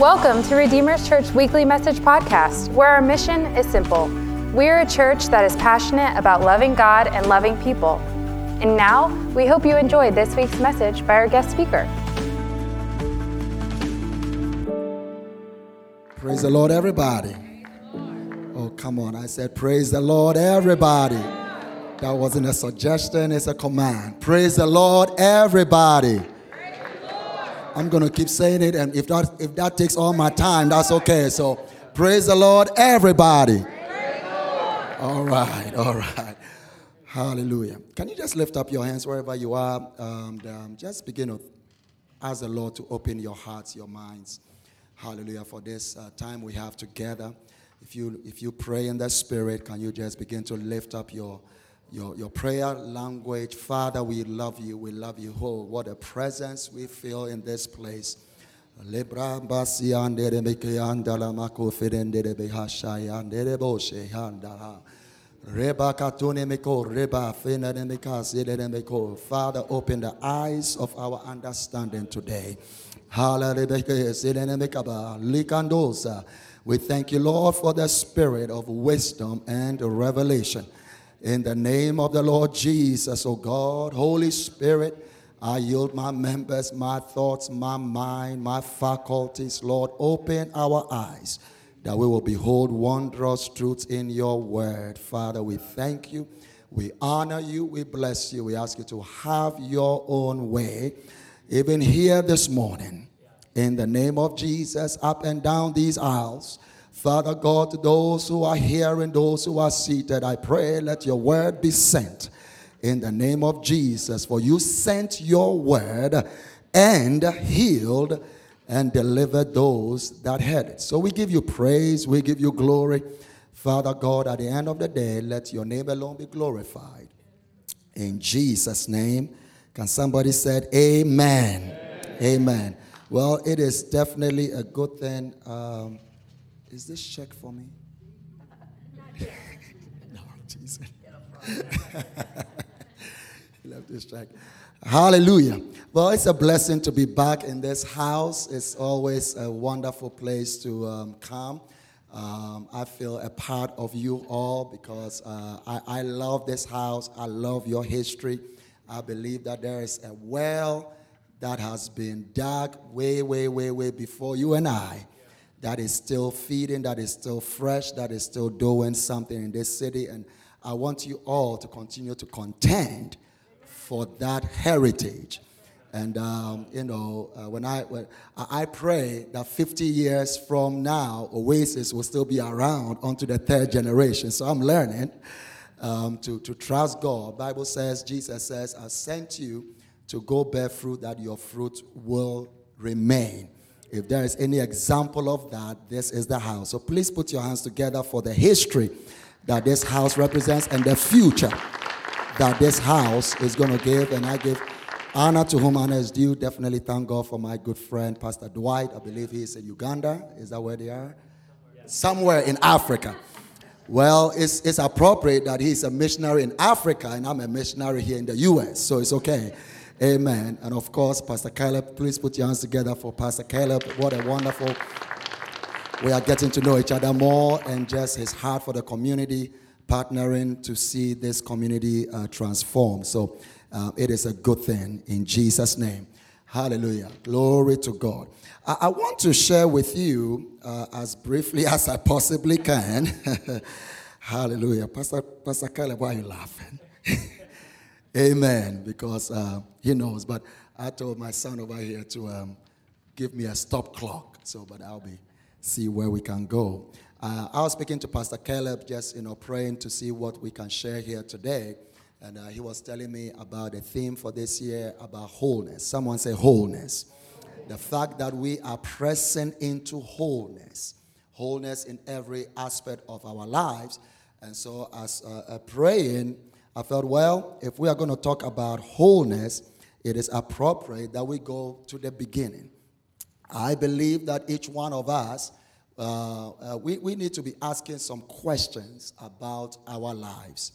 Welcome to Redeemer's Church Weekly Message Podcast, where our mission is simple. We're a church that is passionate about loving God and loving people. And now, we hope you enjoyed this week's message by our guest speaker. Praise the Lord, everybody. Oh, come on. I said, Praise the Lord, everybody. That wasn't a suggestion, it's a command. Praise the Lord, everybody. I'm going to keep saying it, and if that, if that takes all my time, that's okay. So, praise the Lord, everybody. All right, all right. Hallelujah. Can you just lift up your hands wherever you are? Um, um, just begin to ask the Lord to open your hearts, your minds. Hallelujah. For this uh, time we have together. If you, if you pray in the Spirit, can you just begin to lift up your your, your prayer language. Father, we love you. We love you. Oh, what a presence we feel in this place. Lebra basi andere meke andala mako ferendere behashai andere boshe handala. Reba katune meko reba fenere meka zedere meko. Father, open the eyes of our understanding today. We thank you, Lord, for the spirit of wisdom and revelation. In the name of the Lord Jesus, oh God, Holy Spirit, I yield my members, my thoughts, my mind, my faculties. Lord, open our eyes that we will behold wondrous truths in your word. Father, we thank you. We honor you. We bless you. We ask you to have your own way, even here this morning. In the name of Jesus, up and down these aisles. Father God, to those who are here and those who are seated, I pray let your word be sent in the name of Jesus. For you sent your word and healed and delivered those that had it. So we give you praise, we give you glory. Father God, at the end of the day, let your name alone be glorified. In Jesus' name, can somebody say amen? Amen. amen. Well, it is definitely a good thing. Um, is this check for me? no, Jesus. left this check. Hallelujah. Well, it's a blessing to be back in this house. It's always a wonderful place to um, come. Um, I feel a part of you all because uh, I, I love this house. I love your history. I believe that there is a well that has been dug way, way, way, way before you and I that is still feeding, that is still fresh, that is still doing something in this city. And I want you all to continue to contend for that heritage. And um, you know, uh, when I when I pray that 50 years from now, Oasis will still be around onto the third generation. So I'm learning um, to to trust God. Bible says, Jesus says, "I sent you to go bear fruit, that your fruit will remain." If there is any example of that, this is the house. So please put your hands together for the history that this house represents and the future that this house is going to give. And I give honor to whom honor is due. Definitely thank God for my good friend, Pastor Dwight. I believe he is in Uganda. Is that where they are? Somewhere in Africa. Well, it's, it's appropriate that he's a missionary in Africa and I'm a missionary here in the U.S., so it's okay. Amen. And of course, Pastor Caleb, please put your hands together for Pastor Caleb. What a wonderful. We are getting to know each other more and just his heart for the community, partnering to see this community uh, transform. So uh, it is a good thing in Jesus' name. Hallelujah. Glory to God. I, I want to share with you uh, as briefly as I possibly can. Hallelujah. Pastor, Pastor Caleb, why are you laughing? Amen. Because uh, he knows. But I told my son over here to um, give me a stop clock. So, but I'll be see where we can go. Uh, I was speaking to Pastor Caleb, just you know, praying to see what we can share here today, and uh, he was telling me about the theme for this year about wholeness. Someone say wholeness. The fact that we are pressing into wholeness, wholeness in every aspect of our lives, and so as uh, praying I felt, well, if we are going to talk about wholeness, it is appropriate that we go to the beginning. I believe that each one of us, uh, uh, we, we need to be asking some questions about our lives.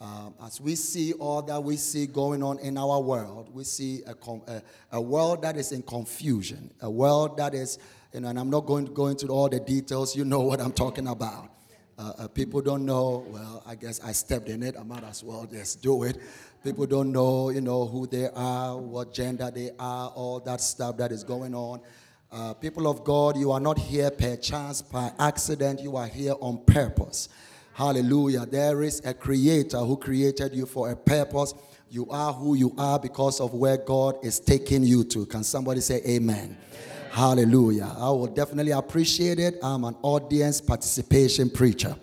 Um, as we see all that we see going on in our world, we see a, a, a, world that is in confusion, a world that is, you know, and I'm not going to go into all the details, you know what I'm talking about. Uh, uh, people don't know, well, I guess I stepped in it, I might as well just do it. People don't know, you know, who they are, what gender they are, all that stuff that is going on. Uh, people of God, you are not here per chance, by accident, you are here on purpose. Hallelujah. There is a creator who created you for a purpose. You are who you are because of where God is taking you to. Can somebody say amen? amen? Hallelujah. I will definitely appreciate it. I'm an audience participation preacher.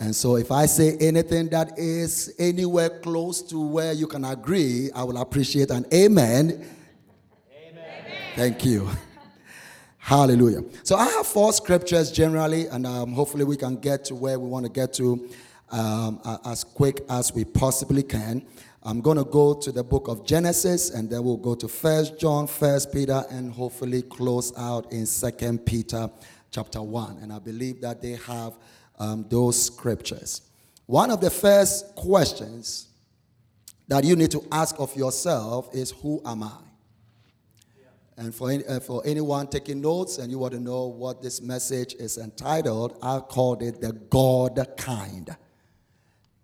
And so if I say anything that is anywhere close to where you can agree, I will appreciate an amen. Amen. Thank you. Hallelujah. So I have four scriptures generally, and um, hopefully we can get to where we want to get to um, as quick as we possibly can. I'm going to go to the book of Genesis, and then we'll go to First John, First Peter, and hopefully close out in Second Peter, chapter one. And I believe that they have um, those scriptures. One of the first questions that you need to ask of yourself is, "Who am I?" And for, any, uh, for anyone taking notes and you want to know what this message is entitled, I called it the God kind.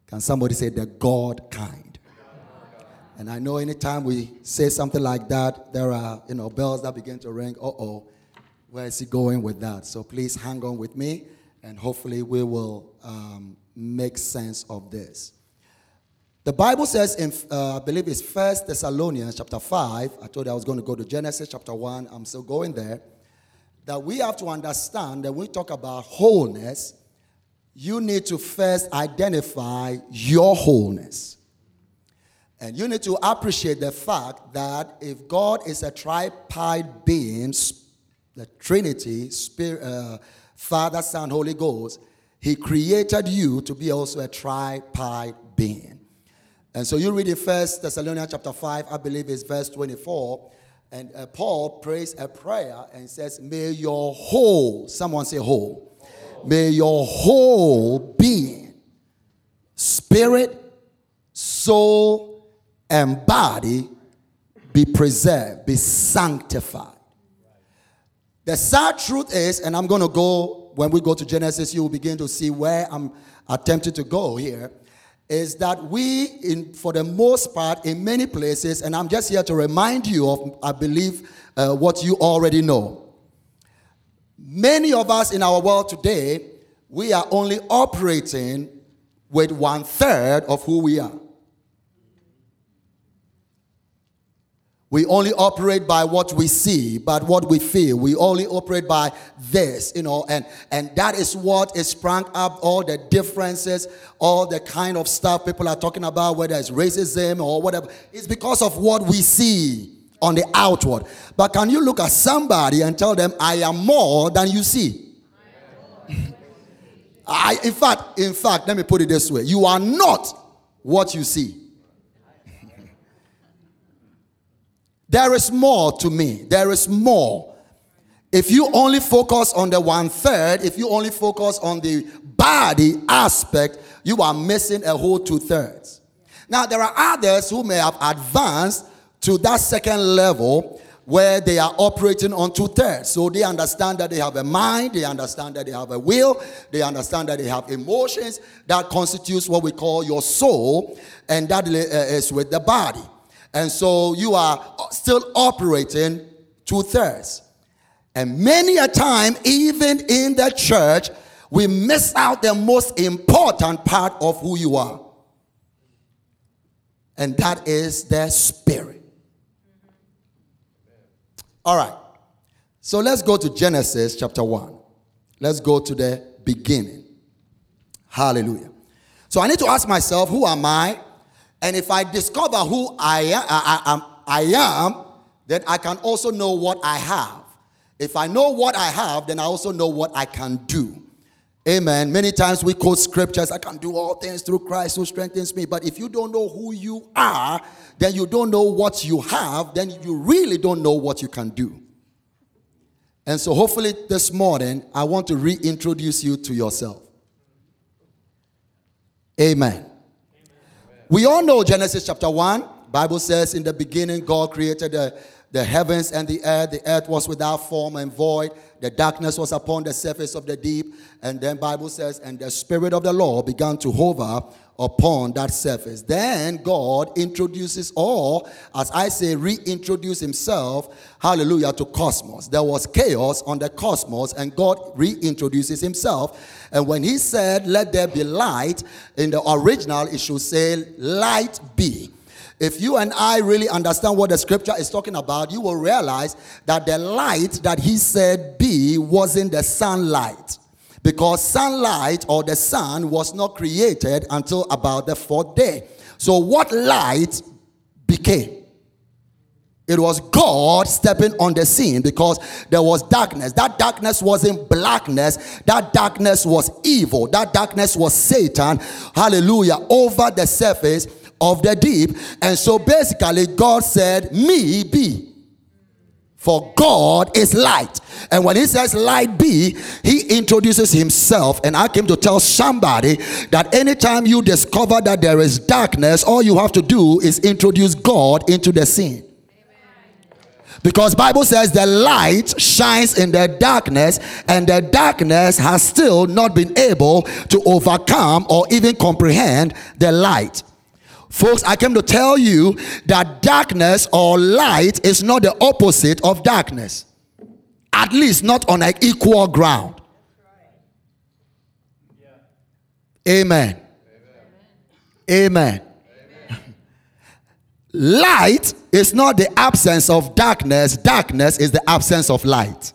Can somebody say the God kind? And I know anytime we say something like that, there are you know bells that begin to ring. Uh oh, where is he going with that? So please hang on with me, and hopefully we will um, make sense of this. The Bible says in, uh, I believe it's First Thessalonians chapter 5. I told you I was going to go to Genesis chapter 1. I'm still going there. That we have to understand that when we talk about wholeness, you need to first identify your wholeness. And you need to appreciate the fact that if God is a tripartite being, the Trinity, Spirit, uh, Father, Son, Holy Ghost, He created you to be also a tripartite being. And so you read in First Thessalonians chapter 5, I believe it's verse 24. And uh, Paul prays a prayer and says, May your whole, someone say whole, may your whole being, spirit, soul, and body be preserved, be sanctified. The sad truth is, and I'm going to go, when we go to Genesis, you will begin to see where I'm attempting to go here is that we, in, for the most part, in many places, and I'm just here to remind you of, I believe, uh, what you already know. Many of us in our world today, we are only operating with one third of who we are. We only operate by what we see, but what we feel. We only operate by this, you know, and, and that is what is sprung up all the differences, all the kind of stuff people are talking about, whether it's racism or whatever. It's because of what we see on the outward. But can you look at somebody and tell them, I am more than you see? I, in fact, in fact, let me put it this way: you are not what you see. There is more to me. There is more. If you only focus on the one third, if you only focus on the body aspect, you are missing a whole two thirds. Now, there are others who may have advanced to that second level where they are operating on two thirds. So they understand that they have a mind, they understand that they have a will, they understand that they have emotions that constitutes what we call your soul, and that uh, with the body. And so you are still operating two thirds. And many a time, even in the church, we miss out the most important part of who you are. And that is the spirit. All right. So let's go to Genesis chapter 1. Let's go to the beginning. Hallelujah. So I need to ask myself, who am I? And if I discover who I am, I, I, I am, then I can also know what I have. If I know what I have, then I also know what I can do. Amen. Many times we quote scriptures, I can do all things through Christ who strengthens me. But if you don't know who you are, then you don't know what you have, then you really don't know what you can do. And so, hopefully, this morning, I want to reintroduce you to yourself. Amen. We all know Genesis chapter 1. Bible says in the beginning God created the, the heavens and the earth. The earth was without form and void. The darkness was upon the surface of the deep. And then Bible says, and the spirit of the Lord began to hover upon that surface. Then God introduces or, as I say, reintroduce himself, hallelujah, to cosmos. There was chaos on the cosmos, and God reintroduces himself. And when he said, Let there be light, in the original, it should say, Light be. If you and I really understand what the scripture is talking about, you will realize that the light that he said be wasn't the sunlight because sunlight or the sun was not created until about the fourth day. So, what light became? It was God stepping on the scene because there was darkness. That darkness wasn't blackness. That darkness was evil. That darkness was Satan. Hallelujah. Over the surface of the deep. And so basically, God said, Me be. For God is light. And when he says light be, he introduces himself. And I came to tell somebody that anytime you discover that there is darkness, all you have to do is introduce God into the scene. Because Bible says the light shines in the darkness and the darkness has still not been able to overcome or even comprehend the light. Folks, I came to tell you that darkness or light is not the opposite of darkness. At least not on an equal ground. Amen. Amen. Light is not the absence of darkness, darkness is the absence of light.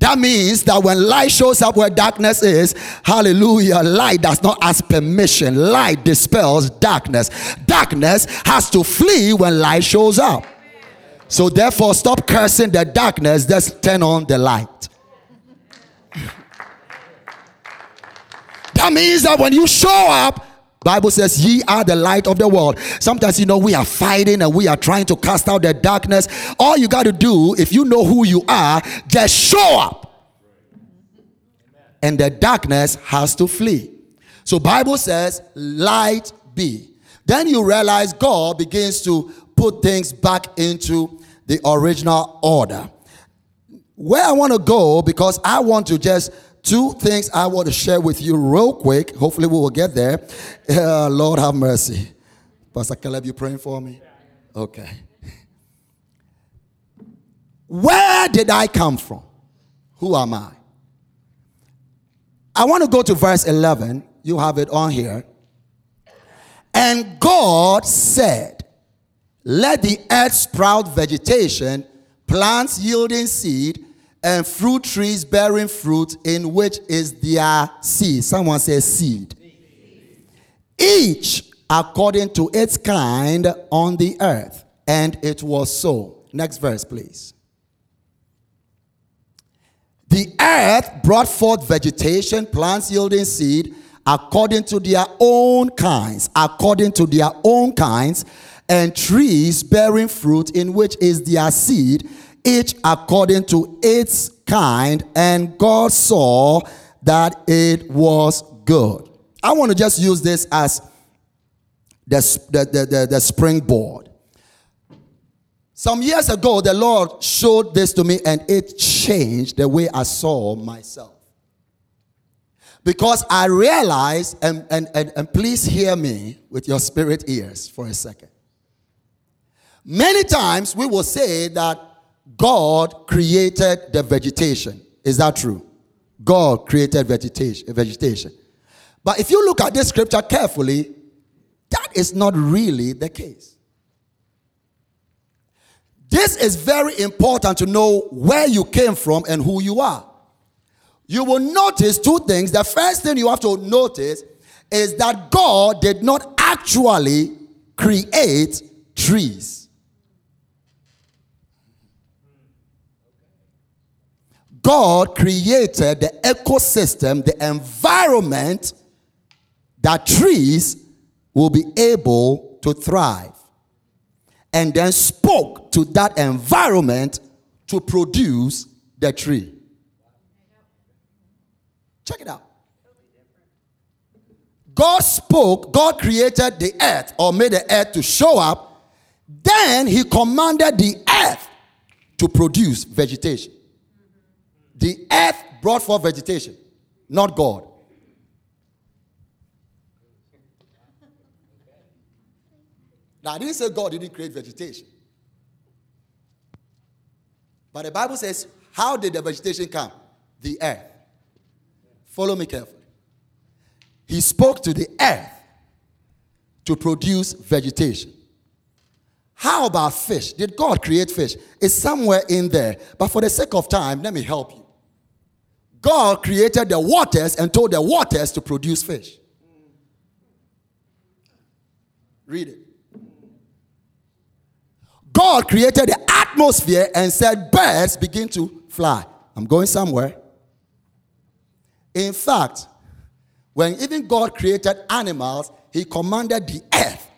That means that when light shows up where darkness is, hallelujah, light does not ask permission. Light dispels darkness. Darkness has to flee when light shows up. So therefore, stop cursing the darkness, just turn on the light. that means that when you show up, Bible says, ye are the light of the world. Sometimes, you know, we are fighting and we are trying to cast out the darkness. All you got to do, if you know who you are, just show up. And the darkness has to flee. So Bible says, light be. Then you realize God begins to put things back into the original order. Where I want to go, because I want to just two things I want to share with you real quick. Hopefully, we will get there. Uh, Lord have mercy. Pastor Caleb, you praying for me? Okay. Where did I come from? Who am I? I want to go to verse 11. You have it on here. And God said, Let the earth sprout vegetation, plants yielding seed, and fruit trees bearing fruit in which is their seed. Someone says seed. Each according to its kind on the earth. And it was so. Next verse, please. The earth brought forth vegetation, plants yielding seed, according to their own kinds, according to their own kinds, and trees bearing fruit in which is their seed each according to its kind, and God saw that it was good. I want to just use this as the, the, the, the, springboard. Some years ago, the Lord showed this to me, and it changed the way I saw myself. Because I realized, and, and, and, and please hear me with your spirit ears for a second. Many times we will say that God created the vegetation. Is that true? God created vegetation, vegetation. But if you look at this scripture carefully, that is not really the case. This is very important to know where you came from and who you are. You will notice two things. The first thing you have to notice is that God did not actually create trees. God created the ecosystem, the environment that trees will be able to thrive. And then spoke to that environment to produce the tree. Check it out. God spoke, God created the earth or made the earth to show up, then he commanded the earth to produce vegetation. The earth brought forth vegetation, not God. Now, I didn't say God didn't create vegetation. But the Bible says, how did the vegetation come? The earth. Follow me carefully. He spoke to the earth to produce vegetation. How about fish? Did God create fish? It's somewhere in there. But for the sake of time, let me help you. God created the waters and told the waters to produce fish. Read it. God created the atmosphere and said, Birds begin to fly. I'm going somewhere. In fact, when even God created animals, He commanded the earth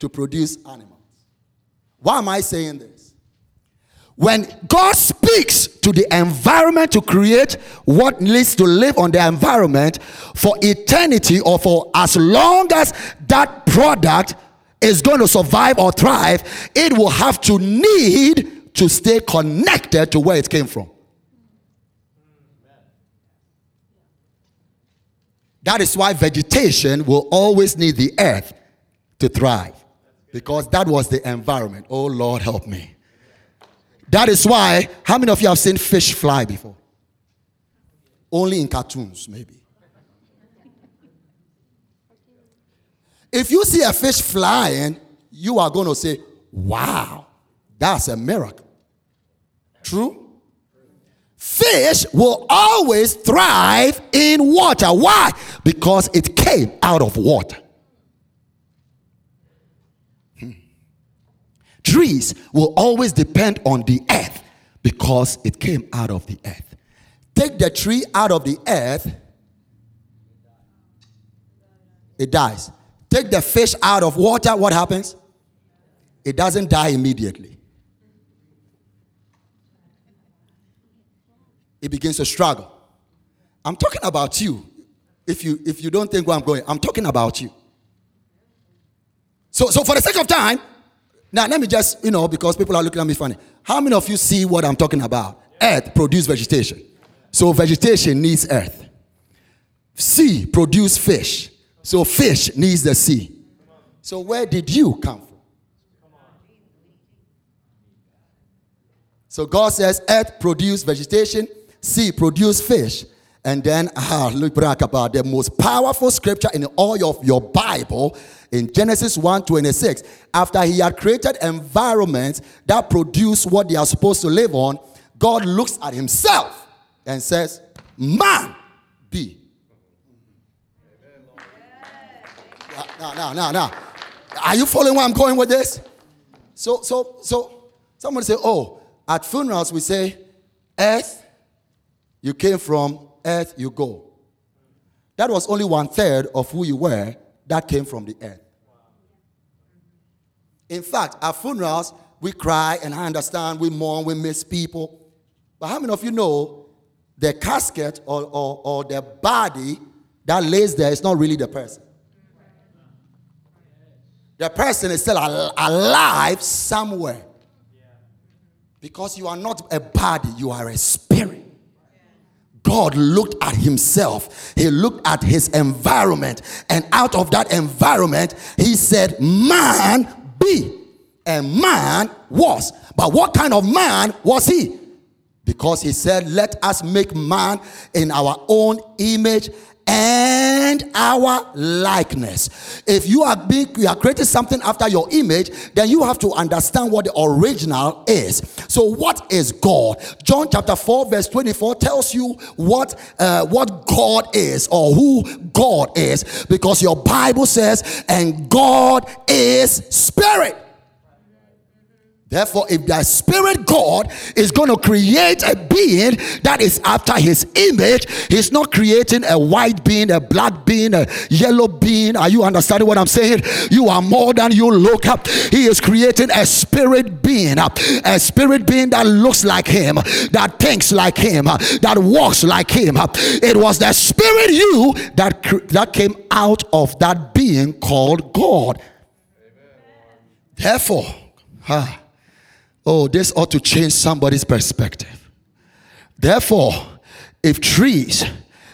to produce animals. Why am I saying this? When God speaks to the environment to create what needs to live on the environment for eternity or for as long as that product is going to survive or thrive, it will have to need to stay connected to where it came from. That is why vegetation will always need the earth to thrive because that was the environment. Oh Lord, help me. That is why, how many of you have seen fish fly before? Only in cartoons, maybe. If you see a fish flying, you are going to say, wow, that's a miracle. True? Fish will always thrive in water. Why? Because it came out of water. Trees will always depend on the earth because it came out of the earth. Take the tree out of the earth, it dies. Take the fish out of water, what happens? It doesn't die immediately. It begins to struggle. I'm talking about you. If you if you don't think where I'm going, I'm talking about you. So so for the sake of time, now let me just, you know, because people are looking at me funny. How many of you see what I'm talking about? Earth produce vegetation. So vegetation needs earth. Sea produce fish. So fish needs the sea. So where did you come from? So God says, earth produce vegetation, sea produce fish. And then, ah, look back about the most powerful scripture in all of your Bible in Genesis 1 26. After he had created environments that produce what they are supposed to live on, God looks at himself and says, Man, be. now, now, now, now. Are you following where I'm going with this? So, so, so, someone say, oh, at funerals we say, earth, you came from, earth, you go. That was only one third of who you were that came from the earth. In fact, at funerals, we cry, and I understand, we mourn, we miss people. But how many of you know the casket or, or, or the body that lays there is not really the person? The person is still al- alive somewhere. Because you are not a body, you are a spirit. God looked at himself, he looked at his environment, and out of that environment, he said, Man be. And man was. But what kind of man was he? Because he said, Let us make man in our own image and our likeness. If you are being, you are creating something after your image, then you have to understand what the original is. So, what is God? John chapter 4, verse 24 tells you what uh, what God is or who God is, because your Bible says, and God is spirit. Therefore, if the Spirit God is going to create a being that is after His image, He's not creating a white being, a black being, a yellow being. Are you understanding what I'm saying? You are more than you look up. He is creating a spirit being, a spirit being that looks like Him, that thinks like Him, that walks like Him. It was the Spirit you that that came out of that being called God. Therefore, huh, Oh, this ought to change somebody's perspective. Therefore, if trees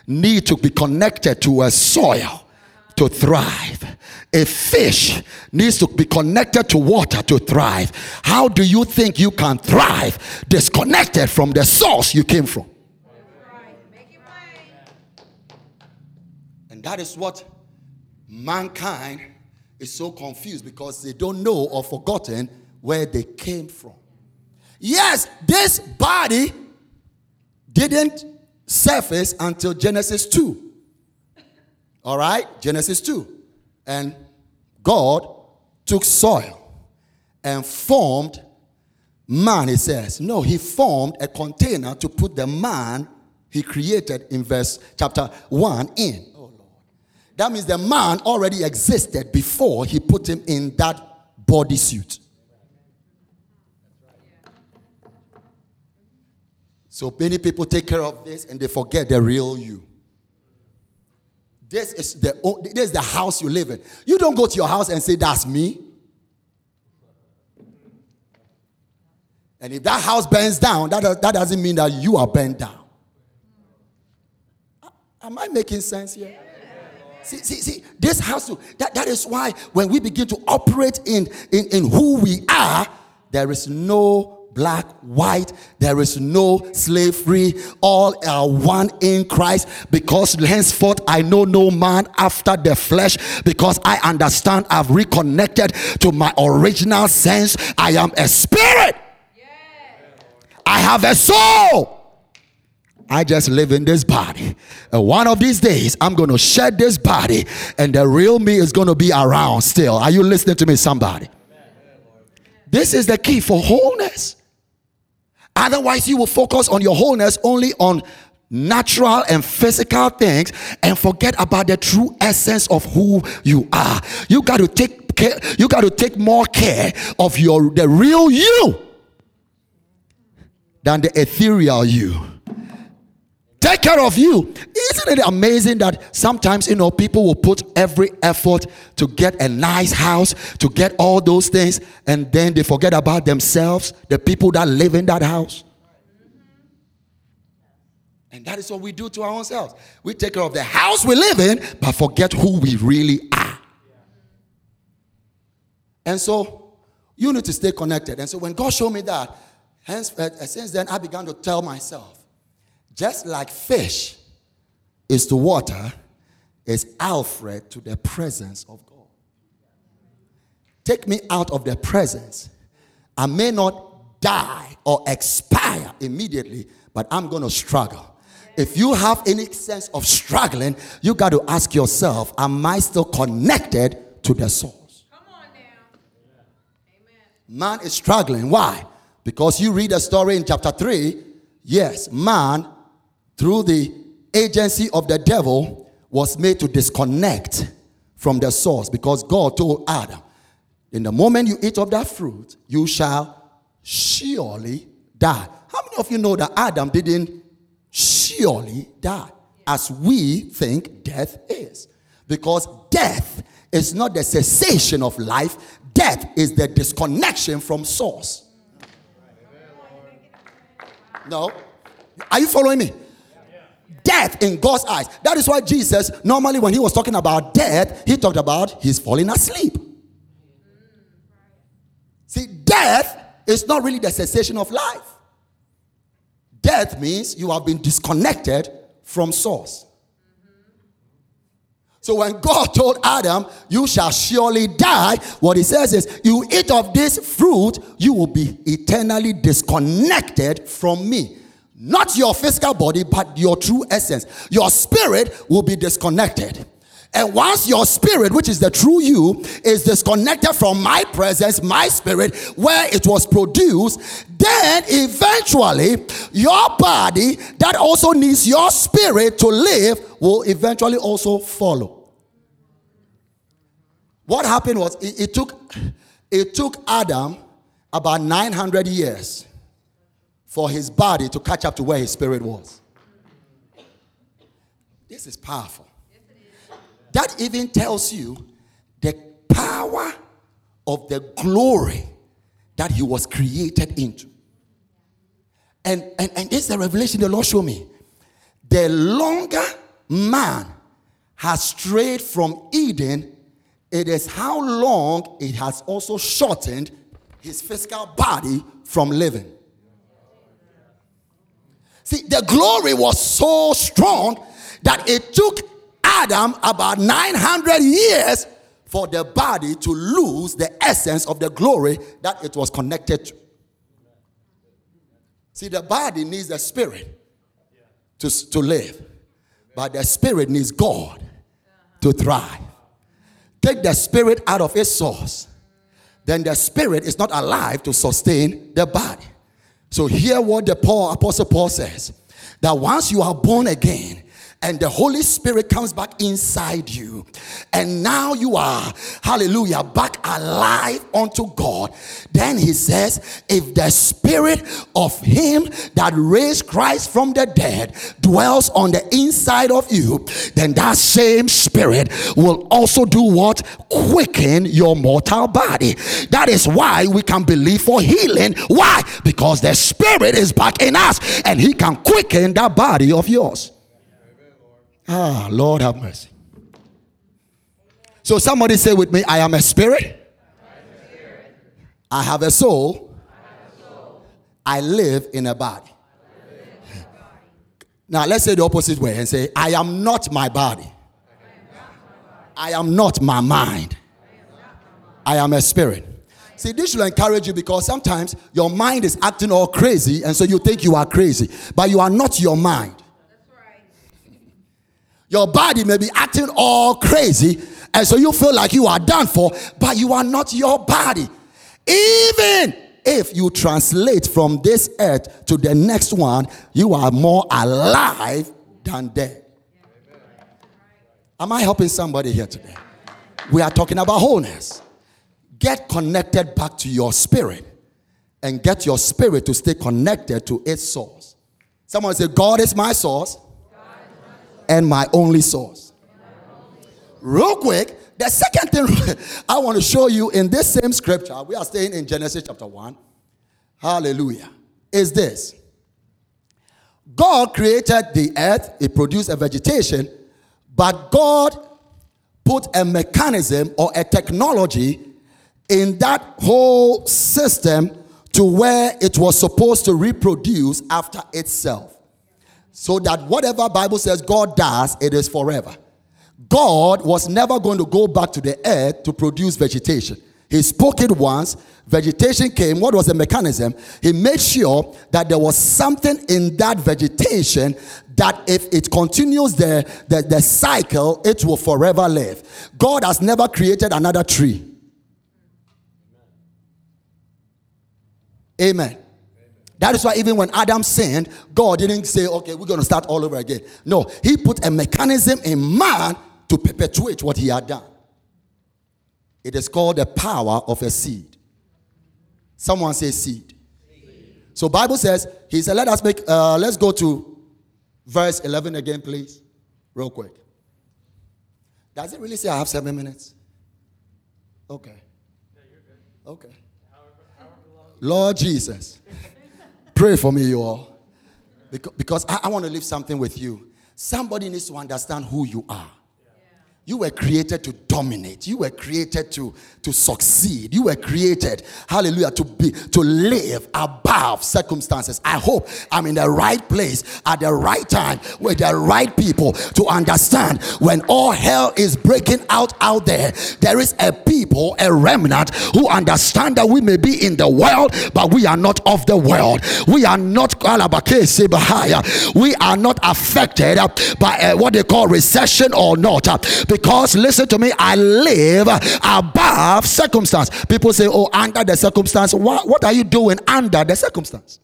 need to be connected to a soil to thrive, if fish needs to be connected to water to thrive, how do you think you can thrive disconnected from the source you came from? And that is what mankind is so confused because they don't know or forgotten where they came from. Yes, this body didn't surface until Genesis 2. All right? Genesis 2. And God took soil and formed man, he says. No, he formed a container to put the man he created in verse chapter 1 in. Oh, Lord. That means the man already existed before he put him in that bodysuit. So many people take care of this and they forget the real you. This is the this is the house you live in. You don't go to your house and say that's me. And if that house burns down, that, that doesn't mean that you are burned down. Am I making sense here? See, see, see, this to, that, that is why when we begin to operate in, in, in who we are, there is no black, white, there is no slavery. All are one in Christ because henceforth I know no man after the flesh because I understand I've reconnected to my original sense. I am a spirit, I have a soul. I just live in this body. And one of these days, I'm going to shed this body, and the real me is going to be around still. Are you listening to me, somebody? This is the key for wholeness. Otherwise, you will focus on your wholeness only on natural and physical things and forget about the true essence of who you are. You got to take care, you got to take more care of your the real you than the ethereal you take care of you. Isn't it amazing that sometimes, you know, people will put every effort to get a nice house, to get all those things, and then they forget about themselves, the people that live in that house? And that is what we do to ourselves. We take care of the house we live in, but forget who we really are. And so, you need to stay connected. And so, when God showed me that, hence, uh, since then, I began to tell myself, just like fish is to water, is Alfred to the presence of God. Take me out of the presence. I may not die or expire immediately, but I'm going to struggle. If you have any sense of struggling, you got to ask yourself, am I still connected to the source? Come on now. Amen. Man is struggling. Why? Because you read a story in chapter 3. Yes, man through the agency of the devil, was made to disconnect from the source because God told Adam, In the moment you eat of that fruit, you shall surely die. How many of you know that Adam didn't surely die as we think death is? Because death is not the cessation of life, death is the disconnection from source. No? Are you following me? Death in God's eyes. That is why Jesus, normally when he was talking about death, he talked about he's falling asleep. See, death is not really the cessation of life. Death means you have been disconnected from source. So when God told Adam, You shall surely die, what he says is, You eat of this fruit, you will be eternally disconnected from me. Not your physical body, but your true essence. Your spirit will be disconnected. And once your spirit, which is the true you, is disconnected from my presence, my spirit, where it was produced, then eventually your body that also needs your spirit to live will eventually also follow. What happened was it, it took it took Adam about 900 years for his body to catch up to where his spirit was. This is powerful. That even tells you the power of the glory that he was created into. And, and, and this is the revelation the Lord showed me. The longer man has strayed from Eden, it is how long it has also shortened his physical body from living. See, the glory was so strong that it took Adam about 900 years for the body to lose the essence of the glory that it was connected to. See, the body needs the spirit to, to live, but the spirit needs God to thrive. Take the spirit out of its source, then the spirit is not alive to sustain the body. So, hear what the Paul, Apostle Paul says that once you are born again, and the Holy Spirit comes back inside you. And now you are, hallelujah, back alive unto God. Then he says, if the Spirit of Him that raised Christ from the dead dwells on the inside of you, then that same Spirit will also do what? Quicken your mortal body. That is why we can believe for healing. Why? Because the Spirit is back in us and He can quicken that body of yours. Ah, Lord have mercy. So somebody say with me, I am a spirit. I have a soul. I live in a body. Now let's say the opposite way and say, I am not my body. I am not my mind. I am a spirit. See, this should encourage you because sometimes your mind is acting all crazy, and so you think you are crazy, but you are not your mind. Your body may be acting all crazy, and so you feel like you are done for, but you are not your body. Even if you translate from this earth to the next one, you are more alive than dead. Am I helping somebody here today? We are talking about wholeness. Get connected back to your spirit and get your spirit to stay connected to its source. Someone say, God is my source and my only source. Real quick, the second thing I want to show you in this same scripture, we are staying in Genesis chapter 1. Hallelujah. Is this God created the earth, it produced a vegetation, but God put a mechanism or a technology in that whole system to where it was supposed to reproduce after itself so that whatever bible says god does it is forever. God was never going to go back to the earth to produce vegetation. He spoke it once vegetation came. What was the mechanism? He made sure that there was something in that vegetation that if it continues the, the, the cycle it will forever live. God has never created another tree. Amen that is why even when Adam sinned, God didn't say, okay, we're going to start all over again. No, he put a mechanism in man to perpetuate what he had done. It is called the power of a seed. Someone say seed. So Bible says, he said, let us make, uh, let's go to verse 11 again, please, real quick. Does it really say I have seven minutes? Okay. Okay. Lord Jesus. Pray for me, you all. Because I, I want to leave something with you. Somebody needs to understand who you are. You were created to dominate. You were created to, to succeed. You were created, hallelujah, to be to live above circumstances. I hope I'm in the right place at the right time with the right people to understand when all hell is breaking out out there, there is a people, a remnant who understand that we may be in the world, but we are not of the world. We are not we are not affected by what they call recession or not Because, listen to me, I live above circumstance. People say, oh, under the circumstance. What, what are you doing under the circumstance?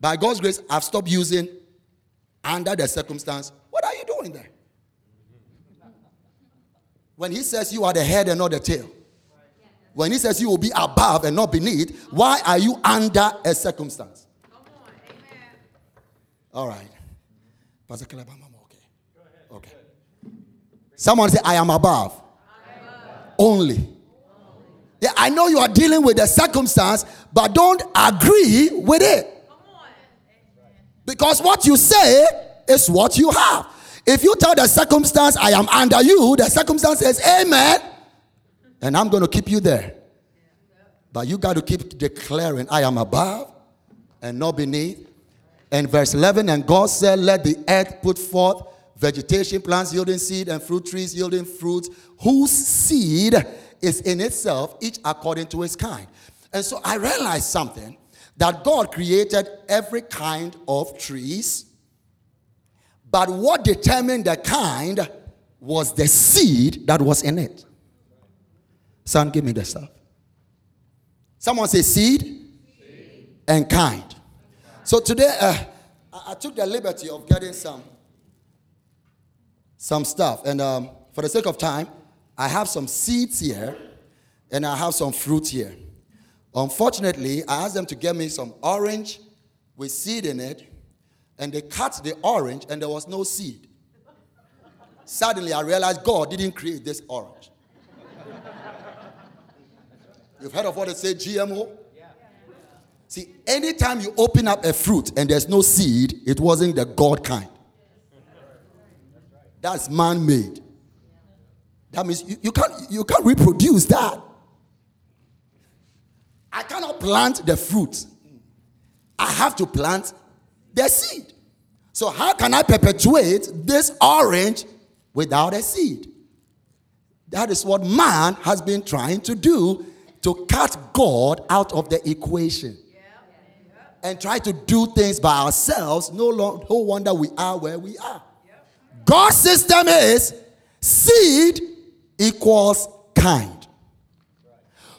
By God's grace, I've stopped using under the circumstance. What are you doing there? When he says you are the head and not the tail, when he says you will be above and not beneath, why are you under a circumstance? All right. Pastor. Okay. Someone say, I am above. Only. Yeah, I know you are dealing with the circumstance, but don't agree with it. Because what you say is what you have. If you tell the circumstance, I am under you, the circumstance says, Amen. And I'm going to keep you there. But you got to keep declaring, I am above and not beneath. And verse 11, and God said, Let the earth put forth vegetation, plants yielding seed, and fruit trees yielding fruit, whose seed is in itself, each according to its kind. And so I realized something that God created every kind of trees, but what determined the kind was the seed that was in it. Son, give me the stuff. Someone say seed, seed. and kind. So today, uh, I took the liberty of getting some some stuff, and um, for the sake of time, I have some seeds here, and I have some fruit here. Unfortunately, I asked them to get me some orange with seed in it, and they cut the orange, and there was no seed. Suddenly, I realized God didn't create this orange. You've heard of what they say GMO? Yeah. See, anytime you open up a fruit and there's no seed, it wasn't the God kind. That's man made. That means you, you, can't, you can't reproduce that. I cannot plant the fruit, I have to plant the seed. So, how can I perpetuate this orange without a seed? That is what man has been trying to do to cut God out of the equation and try to do things by ourselves. No, long, no wonder we are where we are. God's system is seed equals kind.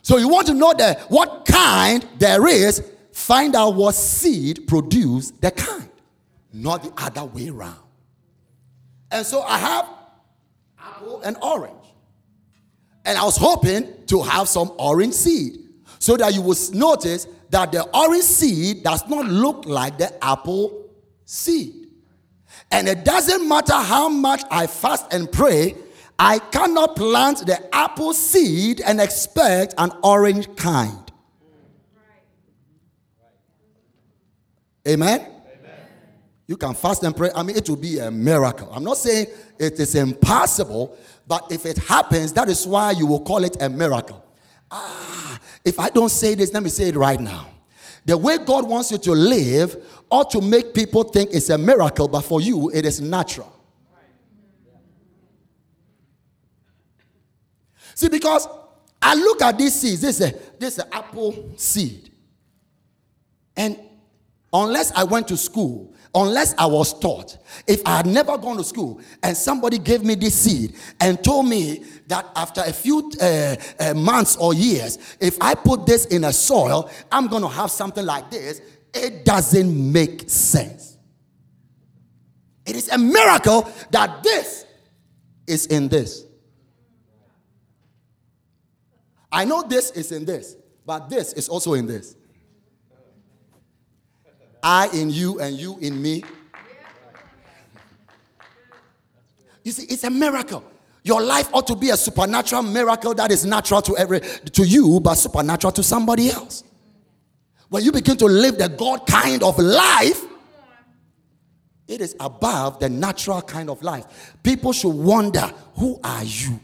So you want to know that what kind there is, find out what seed produce the kind, not the other way around. And so I have apple and orange. And I was hoping to have some orange seed so that you will notice that the orange seed does not look like the apple seed. And it doesn't matter how much I fast and pray, I cannot plant the apple seed and expect an orange kind. Amen? Amen? You can fast and pray. I mean, it will be a miracle. I'm not saying it is impossible, but if it happens, that is why you will call it a miracle. Ah, if I don't say this, let me say it right now. The way God wants you to live ought to make people think it's a miracle, but for you, it is natural. See, because I look at these seeds, this is, a, this is an apple seed. And unless I went to school unless I was taught. If I had never gone to school and somebody gave me this seed and told me that after a few uh, uh, months or years, if I put this in a soil, I'm going to have something like this, it doesn't make sense. It is a miracle that this is in this. I know this is in this, but this is also in this. I in you and you in me. You see, it's a miracle. Your life ought to be a supernatural miracle that is natural to every to you, but supernatural to somebody else. When you begin to live the God kind of life, it is above the natural kind of life. People should wonder, who are you?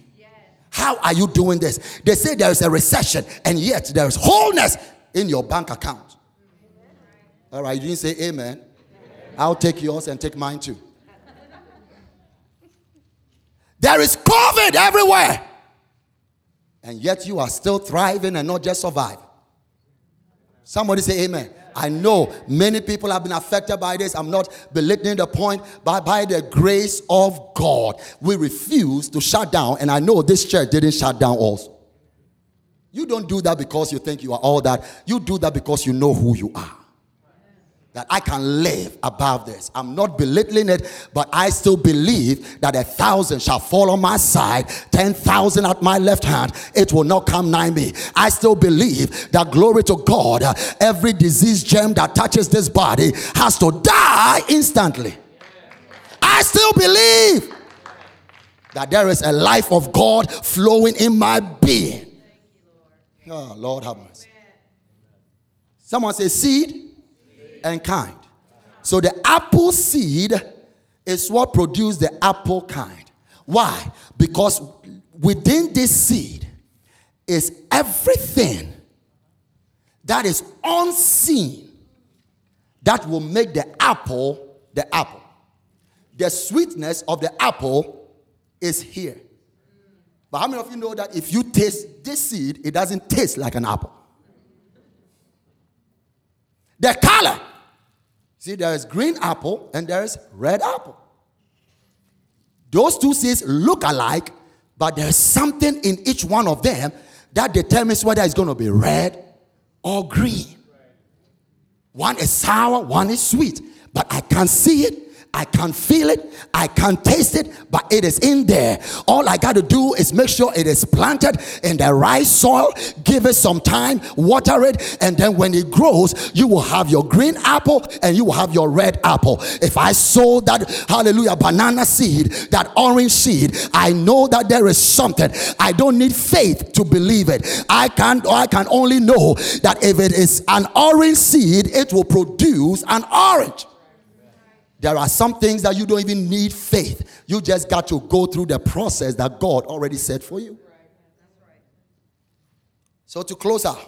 How are you doing this? They say there is a recession, and yet there is wholeness in your bank account. All right, you didn't say amen. I'll take yours and take mine too. there is COVID everywhere. And yet you are still thriving and not just surviving. Somebody say amen. I know many people have been affected by this. I'm not belittling the point, but by the grace of God, we refuse to shut down. And I know this church didn't shut down also. You don't do that because you think you are all that. You do that because you know who you are that I can live above this. I'm not belittling it, but I still believe that a thousand shall fall on my side, 10,000 at my left hand. It will not come nigh me. I still believe that glory to God, every disease germ that touches this body has to die instantly. I still believe that there is a life of God flowing in my being. Oh, Lord have mercy. Someone say seed and kind. So the apple seed is what produced the apple kind. Why? Because within this seed is everything that is unseen that will make the apple the apple. The sweetness of the apple is here. But how many of you know that if you taste this seed, it doesn't taste like an apple? The color See, there is green apple and there is red apple. Those two seeds look alike, but there's something in each one of them that determines whether it's going to be red or green. One is sour, one is sweet, but I can't see it I can't feel it, I can't taste it, but it is in there. All I got to do is make sure it is planted in the right soil, give it some time, water it, and then when it grows, you will have your green apple and you will have your red apple. If I sow that hallelujah banana seed, that orange seed, I know that there is something. I don't need faith to believe it. I can I can only know that if it is an orange seed, it will produce an orange. There are some things that you don't even need faith. You just got to go through the process that God already said for you. So, to close out,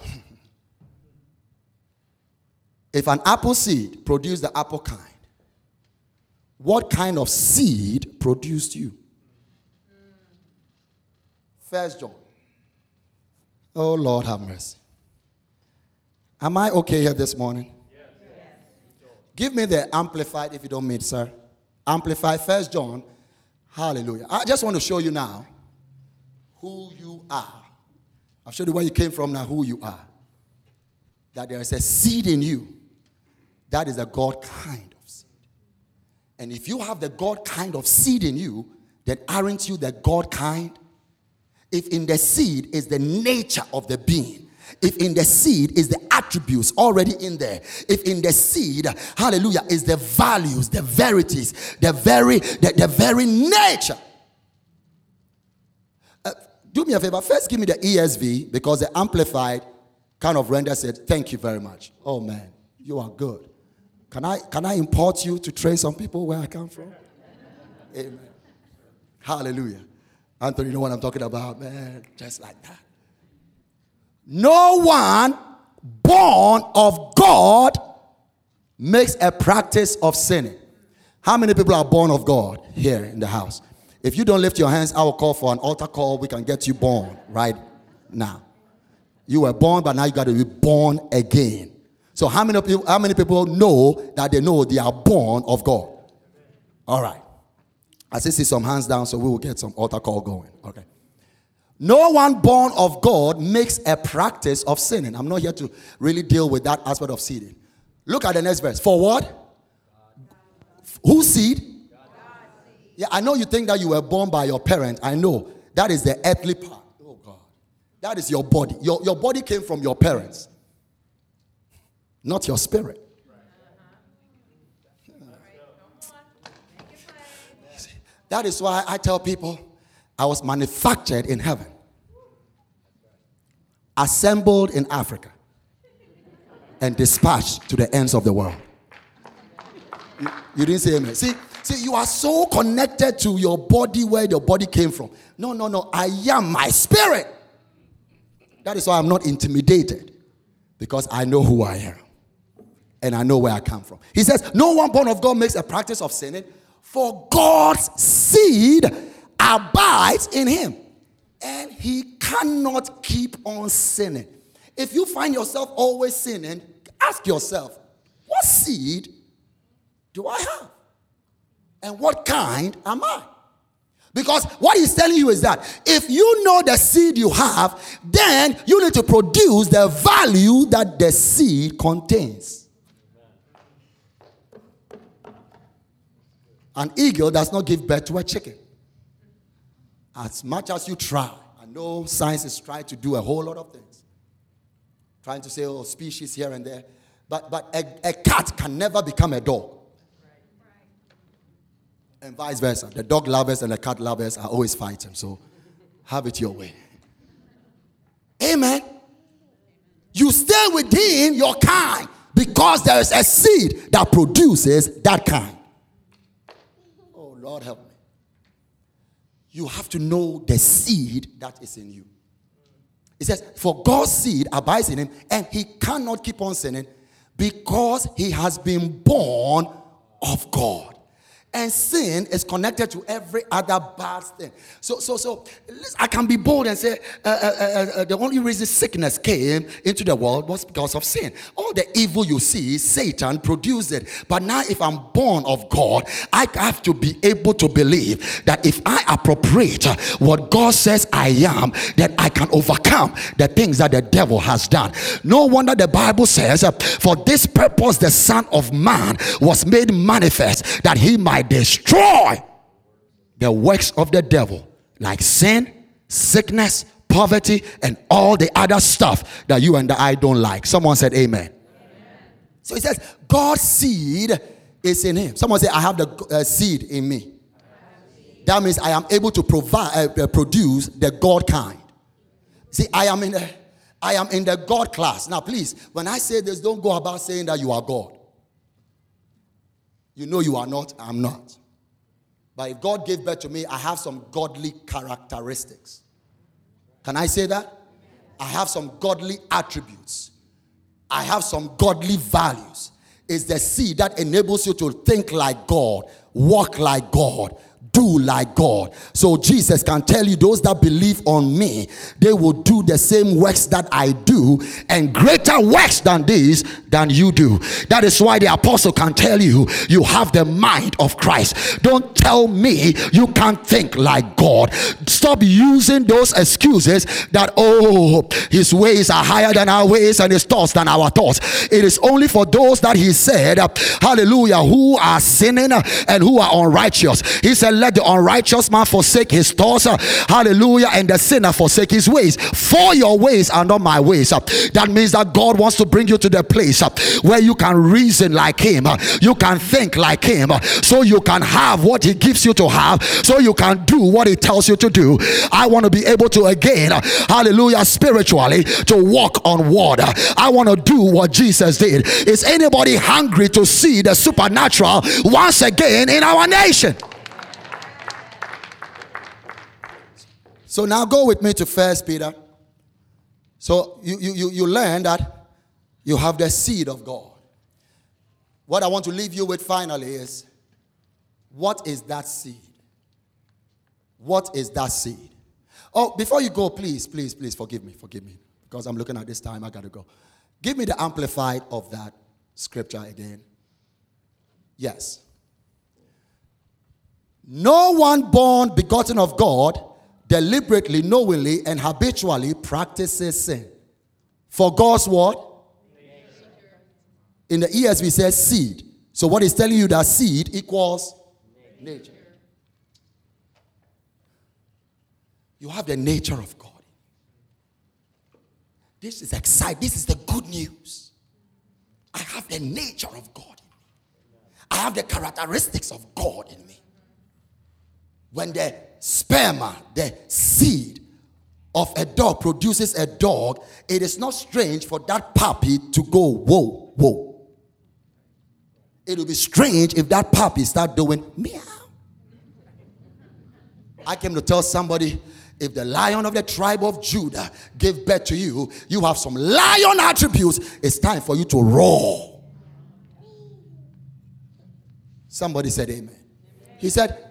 if an apple seed produced the apple kind, what kind of seed produced you? First John. Oh Lord, have mercy. Am I okay here this morning? Give me the amplified if you don't mean, sir. Amplified, First John. Hallelujah. I just want to show you now who you are. I've showed you where you came from, now who you are. That there is a seed in you. That is a God kind of seed. And if you have the God kind of seed in you, then aren't you the God kind? If in the seed is the nature of the being, if in the seed is the attributes already in there, if in the seed, hallelujah, is the values, the verities, the very, the, the very nature. Uh, do me a favor, first give me the ESV because the amplified kind of render said, Thank you very much. Oh man, you are good. Can I can I import you to train some people where I come from? Amen. Hallelujah. Anthony, you know what I'm talking about, man? Just like that. No one born of God makes a practice of sinning. How many people are born of God here in the house? If you don't lift your hands, I will call for an altar call. We can get you born right now. You were born, but now you got to be born again. So how many people how many people know that they know they are born of God? All right. I see some hands down, so we will get some altar call going. Okay. No one born of God makes a practice of sinning. I'm not here to really deal with that aspect of sinning. Look at the next verse. For what? Whose seed? Yeah, I know you think that you were born by your parent. I know. That is the earthly part. Oh God. That is your body. Your, your body came from your parents, not your spirit. That is why I tell people I was manufactured in heaven, assembled in Africa, and dispatched to the ends of the world. You, you didn't say amen. See, see, you are so connected to your body where your body came from. No, no, no. I am my spirit. That is why I'm not intimidated because I know who I am and I know where I come from. He says, No one born of God makes a practice of sinning, for God's seed abides in him. And he cannot keep on sinning. If you find yourself always sinning, ask yourself, what seed do I have? And what kind am I? Because what he's telling you is that if you know the seed you have, then you need to produce the value that the seed contains. An eagle does not give birth to a chicken. As much as you try, I know science is trying to do a whole lot of things, trying to say, oh, species here and there, but, but a, a cat can never become a dog and vice versa. The dog lovers and the cat lovers are always fighting. So have it your way. Amen. You stay within your kind because there is a seed that produces that kind. Oh, Lord help. You have to know the seed that is in you. It says, For God's seed abides in him, and he cannot keep on sinning because he has been born of God and sin is connected to every other bad thing. So, so, so I can be bold and say uh, uh, uh, uh, the only reason sickness came into the world was because of sin. All the evil you see, Satan produced it. But now, if I'm born of God, I have to be able to believe that if I appropriate what God says I am, that I can overcome the things that the devil has done. No wonder the Bible says, "For this purpose, the Son of Man was made manifest that he might." Destroy the works of the devil, like sin, sickness, poverty, and all the other stuff that you and I don't like. Someone said, Amen. Amen. So he says, God's seed is in him. Someone said, I have the uh, seed in me. That means I am able to provide, uh, uh, produce the God kind. See, I am in the, I am in the God class. Now, please, when I say this, don't go about saying that you are God. You know you are not, I'm not. But if God gave birth to me, I have some godly characteristics. Can I say that? I have some godly attributes. I have some godly values. It's the seed that enables you to think like God, walk like God, do like God. So Jesus can tell you, those that believe on me, they will do the same works that I do, and greater works than these than you do. That is why the apostle can tell you, you have the mind of Christ. Don't tell me you can't think like God. Stop using those excuses that, oh, his ways are higher than our ways and his thoughts than our thoughts. It is only for those that he said, hallelujah, who are sinning and who are unrighteous. He said, let the unrighteous man forsake his thoughts, uh, hallelujah, and the sinner forsake his ways. For your ways are not my ways. Uh, that means that God wants to bring you to the place uh, where you can reason like him, you can think like him, so you can have what he gives you to have, so you can do what he tells you to do. I want to be able to again, hallelujah, spiritually to walk on water. I want to do what Jesus did. Is anybody hungry to see the supernatural once again in our nation? So now go with me to First Peter. So you, you, you learn that you have the seed of God. What I want to leave you with finally is what is that seed? What is that seed? Oh, before you go, please, please, please forgive me, forgive me. Because I'm looking at this time, I gotta go. Give me the amplified of that scripture again. Yes. No one born begotten of God deliberately, knowingly, and habitually practices sin. For God's word? In the ESV says seed. So what is telling you that seed equals nature. You have the nature of God. This is exciting. This is the good news. I have the nature of God in me. I have the characteristics of God in me. When the sperma, the seed of a dog produces a dog, it is not strange for that puppy to go, whoa, whoa. It will be strange if that puppy start doing meow. I came to tell somebody if the lion of the tribe of Judah gave birth to you, you have some lion attributes. It's time for you to roar. Somebody said amen. He said,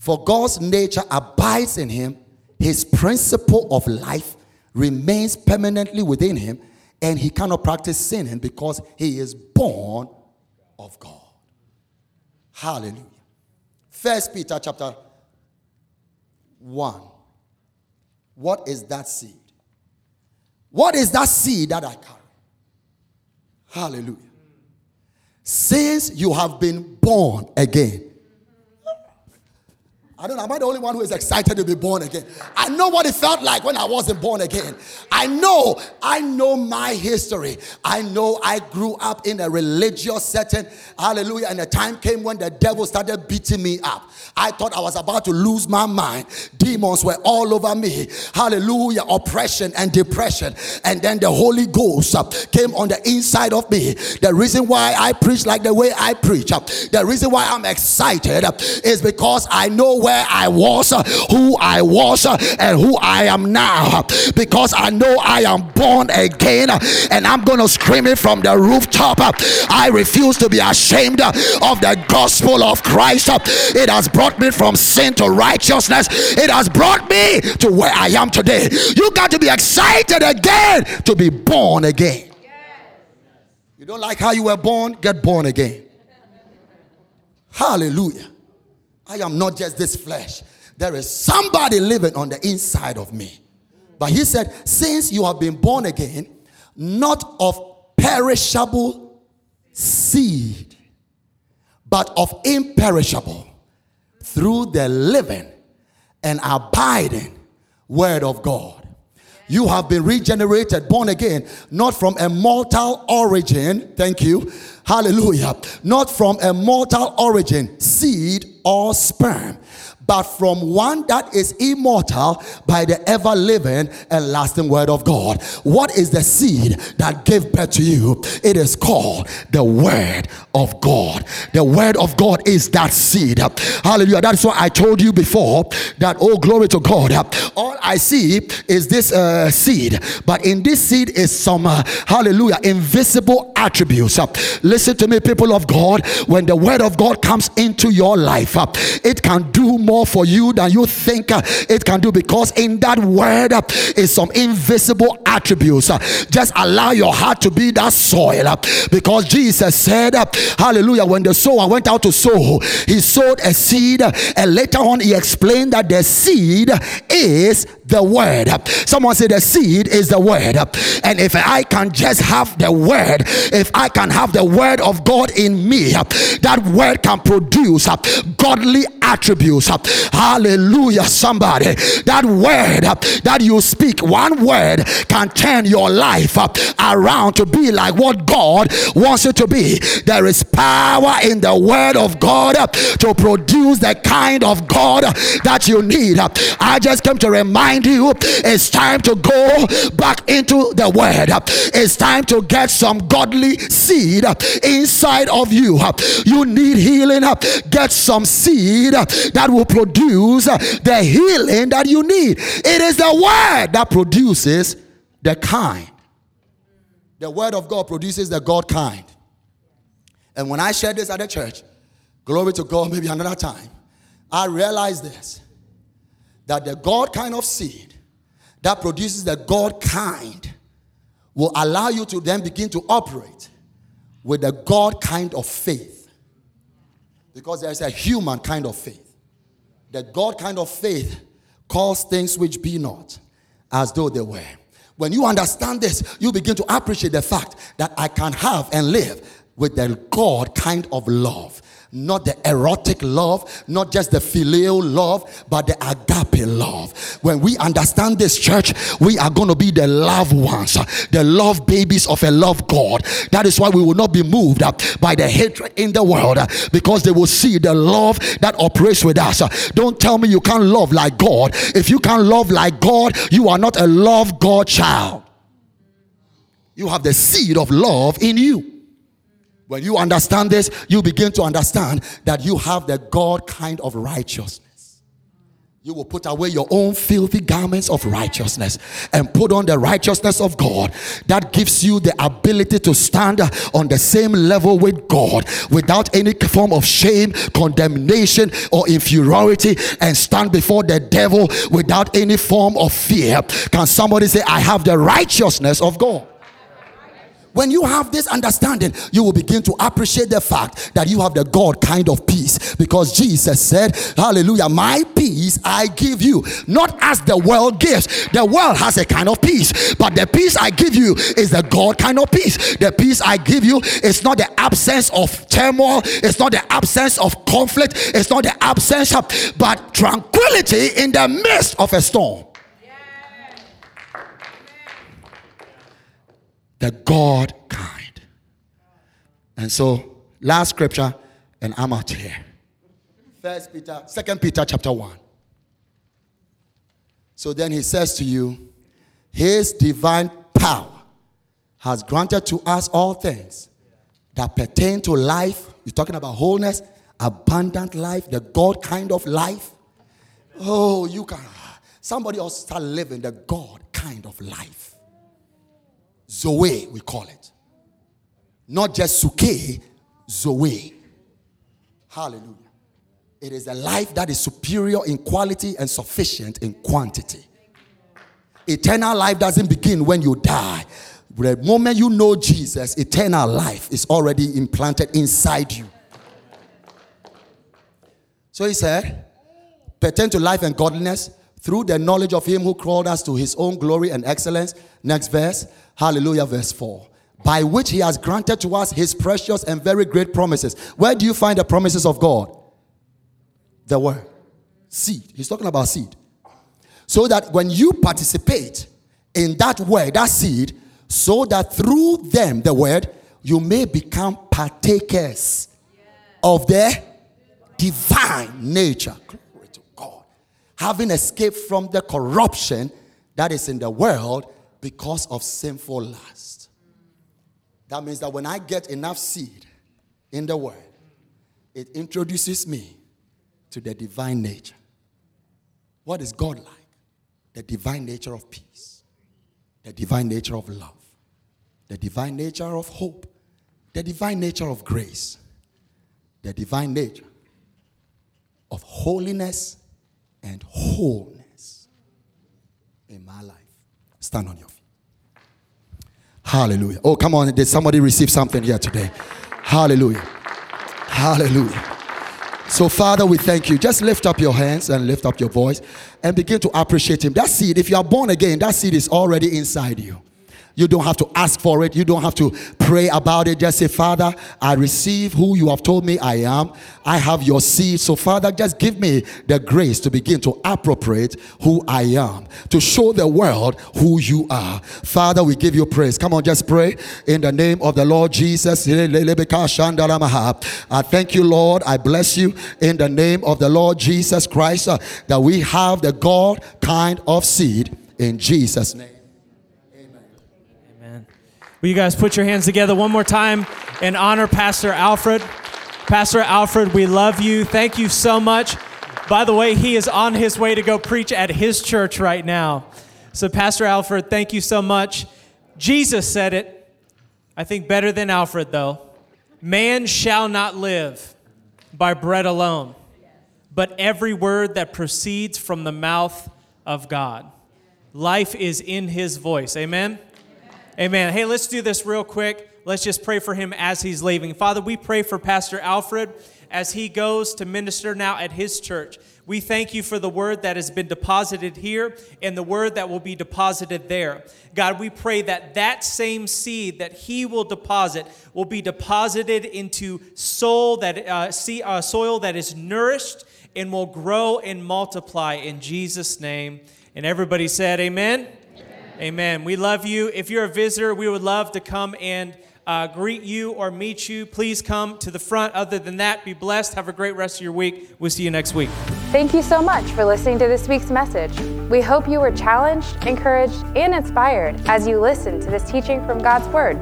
for God's nature abides in him, his principle of life remains permanently within him, and he cannot practice sinning because he is born of God. Hallelujah. First Peter chapter 1. What is that seed? What is that seed that I carry? Hallelujah. Since you have been born again, I don't know. Am I the only one who is excited to be born again? I know what it felt like when I wasn't born again. I know, I know my history. I know I grew up in a religious setting. Hallelujah. And the time came when the devil started beating me up. I thought I was about to lose my mind. Demons were all over me. Hallelujah. Oppression and depression. And then the Holy Ghost uh, came on the inside of me. The reason why I preach like the way I preach, uh, the reason why I'm excited uh, is because I know where I was, who I was, and who I am now. Because I know I am born again and I'm going to scream it from the rooftop. I refuse to be ashamed of the gospel of Christ. It has brought me from sin to righteousness. It has brought me to where I am today. You got to be excited again to be born again. You don't like how you were born? Get born again. Hallelujah. I am not just this flesh. There is somebody living on the inside of me. But he said, Since you have been born again, not of perishable seed, but of imperishable through the living and abiding word of God. You have been regenerated, born again, not from a mortal origin. Thank you. Hallelujah. Not from a mortal origin, seed or sperm but from one that is immortal by the ever living and lasting word of God. What is the seed that gave birth to you? It is called the word of God. The word of God is that seed. Hallelujah. That's why I told you before that, oh, glory to God. All I see is this uh, seed, but in this seed is some, uh, hallelujah, invisible attributes. Listen to me, people of God. When the word of God comes into your life, it can do more for you than you think uh, it can do because in that word uh, is some invisible attributes. Uh, just allow your heart to be that soil because Jesus said, Hallelujah, when the sower went out to sow, he sowed a seed, and later on he explained that the seed is the word. Someone say the seed is the word. And if I can just have the word, if I can have the word of God in me, that word can produce godly attributes. Hallelujah, somebody. That word that you speak, one word can turn your life around to be like what God wants it to be. There is power in the word of God to produce the kind of God that you need. I just came to remind you it's time to go back into the word. It's time to get some godly seed inside of you. You need healing. Get some seed that will produce the healing that you need. It is the word that produces the kind. The word of God produces the God kind. And when I shared this at the church, glory to God, maybe another time, I realized this that the God kind of seed that produces the God kind will allow you to then begin to operate with the God kind of faith. Because there's a human kind of faith. The God kind of faith calls things which be not as though they were. When you understand this, you begin to appreciate the fact that I can have and live with the God kind of love not the erotic love, not just the filial love, but the agape love. When we understand this church, we are going to be the loved ones, the love babies of a love God. That is why we will not be moved by the hatred in the world because they will see the love that operates with us. Don't tell me you can't love like God. If you can't love like God, you are not a love God child. You have the seed of love in you. When you understand this, you begin to understand that you have the God kind of righteousness. You will put away your own filthy garments of righteousness and put on the righteousness of God that gives you the ability to stand on the same level with God without any form of shame, condemnation, or inferiority and stand before the devil without any form of fear. Can somebody say, I have the righteousness of God? When you have this understanding, you will begin to appreciate the fact that you have the God kind of peace. Because Jesus said, Hallelujah, my peace I give you, not as the world gives. The world has a kind of peace, but the peace I give you is the God kind of peace. The peace I give you is not the absence of turmoil, it's not the absence of conflict, it's not the absence of, but tranquility in the midst of a storm. The God kind. And so, last scripture, and I'm out here. First Peter, Second Peter chapter 1. So then he says to you, His divine power has granted to us all things that pertain to life. You're talking about wholeness, abundant life, the God kind of life. Oh, you can. Somebody else start living the God kind of life. Zoe, we call it. Not just psuche, Zoe. Hallelujah. It is a life that is superior in quality and sufficient in quantity. Eternal life doesn't begin when you die. The moment you know Jesus, eternal life is already implanted inside you. So he said, pertain to life and godliness through the knowledge of him who called us to his own glory and excellence. Next verse. Hallelujah, verse 4. By which he has granted to us his precious and very great promises. Where do you find the promises of God? The word. Seed. He's talking about seed. So that when you participate in that word, that seed, so that through them, the word, you may become partakers of the divine nature. Having escaped from the corruption that is in the world because of sinful lust. That means that when I get enough seed in the word, it introduces me to the divine nature. What is God like? The divine nature of peace, the divine nature of love, the divine nature of hope, the divine nature of grace, the divine nature of holiness and wholeness in my life. Stand on your feet. Hallelujah. Oh, come on. Did somebody receive something here today? Hallelujah. Hallelujah. So, Father, we thank you. Just lift up your hands and lift up your voice and begin to appreciate Him. That seed, if you are born again, that seed is already inside you. You don't have to ask for it. You don't have to pray about it. Just say, Father, I receive who you have told me I am. I have your seed. So, Father, just give me the grace to begin to appropriate who I am, to show the world who you are. Father, we give you praise. Come on, just pray in the name of the Lord Jesus. I thank you, Lord. I bless you in the name of the Lord Jesus Christ uh, that we have the God kind of seed in Jesus' name. Will you guys put your hands together one more time and honor Pastor Alfred? Pastor Alfred, we love you. Thank you so much. By the way, he is on his way to go preach at his church right now. So, Pastor Alfred, thank you so much. Jesus said it, I think better than Alfred, though. Man shall not live by bread alone, but every word that proceeds from the mouth of God. Life is in his voice. Amen. Amen. Hey, let's do this real quick. Let's just pray for him as he's leaving. Father, we pray for Pastor Alfred as he goes to minister now at his church. We thank you for the word that has been deposited here and the word that will be deposited there. God, we pray that that same seed that he will deposit will be deposited into soul that uh, see, uh, soil that is nourished and will grow and multiply in Jesus' name. And everybody said, Amen. Amen. We love you. If you're a visitor, we would love to come and uh, greet you or meet you. Please come to the front. Other than that, be blessed. Have a great rest of your week. We'll see you next week. Thank you so much for listening to this week's message. We hope you were challenged, encouraged, and inspired as you listen to this teaching from God's Word.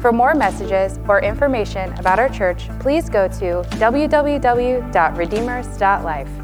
For more messages or information about our church, please go to www.redeemers.life.